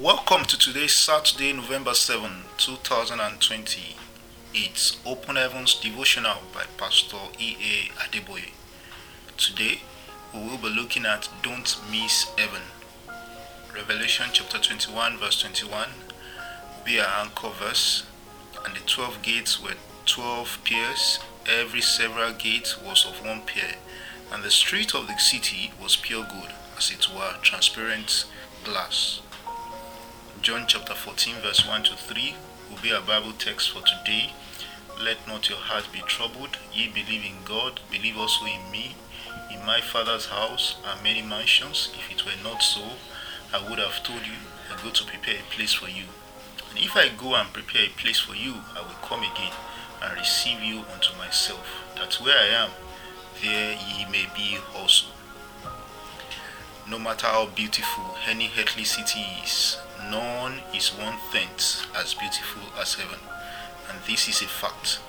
Welcome to today's Saturday, November 7, 2020. It's Open Heavens Devotional by Pastor E.A. Adeboye. Today, we will be looking at Don't Miss Heaven. Revelation chapter 21, verse 21 will be our anchor verse, and the 12 gates were 12 pairs. Every several gate was of one pair, and the street of the city was pure gold, as it were transparent glass. John chapter 14, verse 1 to 3 will be our Bible text for today. Let not your heart be troubled. Ye believe in God, believe also in me. In my Father's house are many mansions. If it were not so, I would have told you, I go to prepare a place for you. And if I go and prepare a place for you, I will come again and receive you unto myself, that where I am, there ye may be also. No matter how beautiful any earthly city is, none is one tenth as beautiful as heaven. And this is a fact.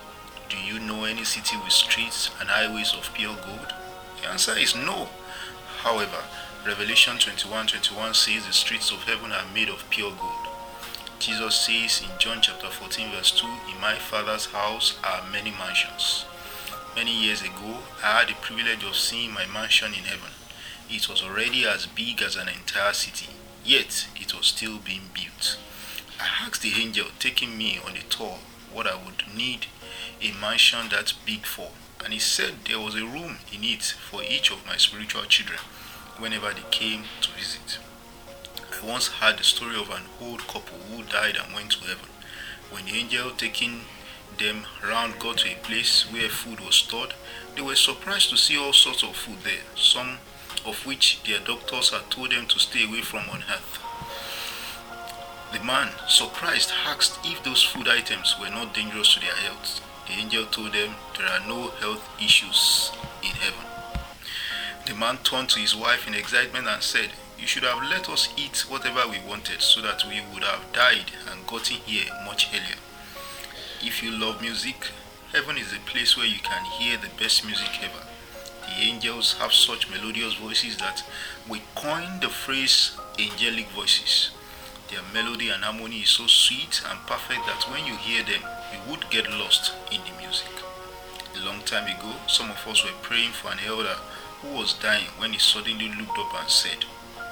Do you know any city with streets and highways of pure gold? The answer is no. However, Revelation 21 21 says the streets of heaven are made of pure gold. Jesus says in John chapter 14, verse 2, In my Father's house are many mansions. Many years ago, I had the privilege of seeing my mansion in heaven. It was already as big as an entire city, yet it was still being built. I asked the angel taking me on a tour what I would need a mansion that big for, and he said there was a room in it for each of my spiritual children whenever they came to visit. I once heard the story of an old couple who died and went to heaven. When the angel taking them round got to a place where food was stored, they were surprised to see all sorts of food there, some of which their doctors had told them to stay away from on earth. The man, surprised, asked if those food items were not dangerous to their health. The angel told them there are no health issues in heaven. The man turned to his wife in excitement and said, You should have let us eat whatever we wanted so that we would have died and gotten here much earlier. If you love music, heaven is a place where you can hear the best music ever. The angels have such melodious voices that we coined the phrase angelic voices. Their melody and harmony is so sweet and perfect that when you hear them, you would get lost in the music. A long time ago, some of us were praying for an elder who was dying when he suddenly looked up and said,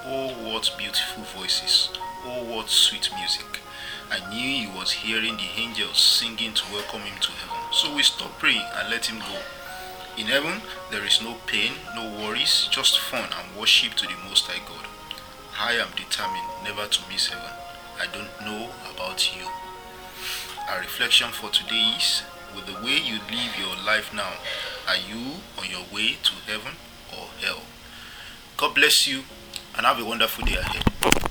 Oh, what beautiful voices! Oh, what sweet music! I knew he was hearing the angels singing to welcome him to heaven. So we stopped praying and let him go. In heaven, there is no pain, no worries, just fun and worship to the Most High God. I am determined never to miss heaven. I don't know about you. Our reflection for today is with the way you live your life now, are you on your way to heaven or hell? God bless you and have a wonderful day ahead.